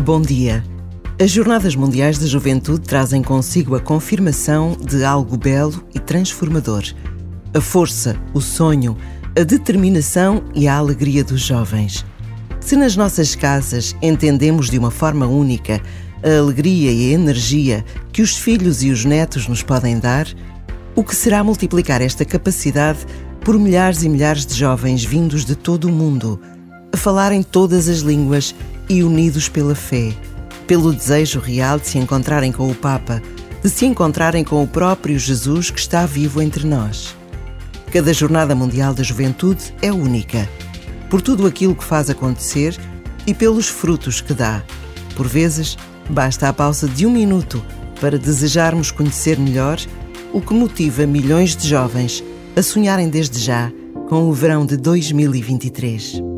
Bom dia. As Jornadas Mundiais da Juventude trazem consigo a confirmação de algo belo e transformador. A força, o sonho, a determinação e a alegria dos jovens. Se nas nossas casas entendemos de uma forma única a alegria e a energia que os filhos e os netos nos podem dar, o que será multiplicar esta capacidade por milhares e milhares de jovens vindos de todo o mundo, a falarem todas as línguas e unidos pela fé, pelo desejo real de se encontrarem com o Papa, de se encontrarem com o próprio Jesus que está vivo entre nós. Cada Jornada Mundial da Juventude é única, por tudo aquilo que faz acontecer e pelos frutos que dá. Por vezes, basta a pausa de um minuto para desejarmos conhecer melhor o que motiva milhões de jovens a sonharem desde já com o verão de 2023.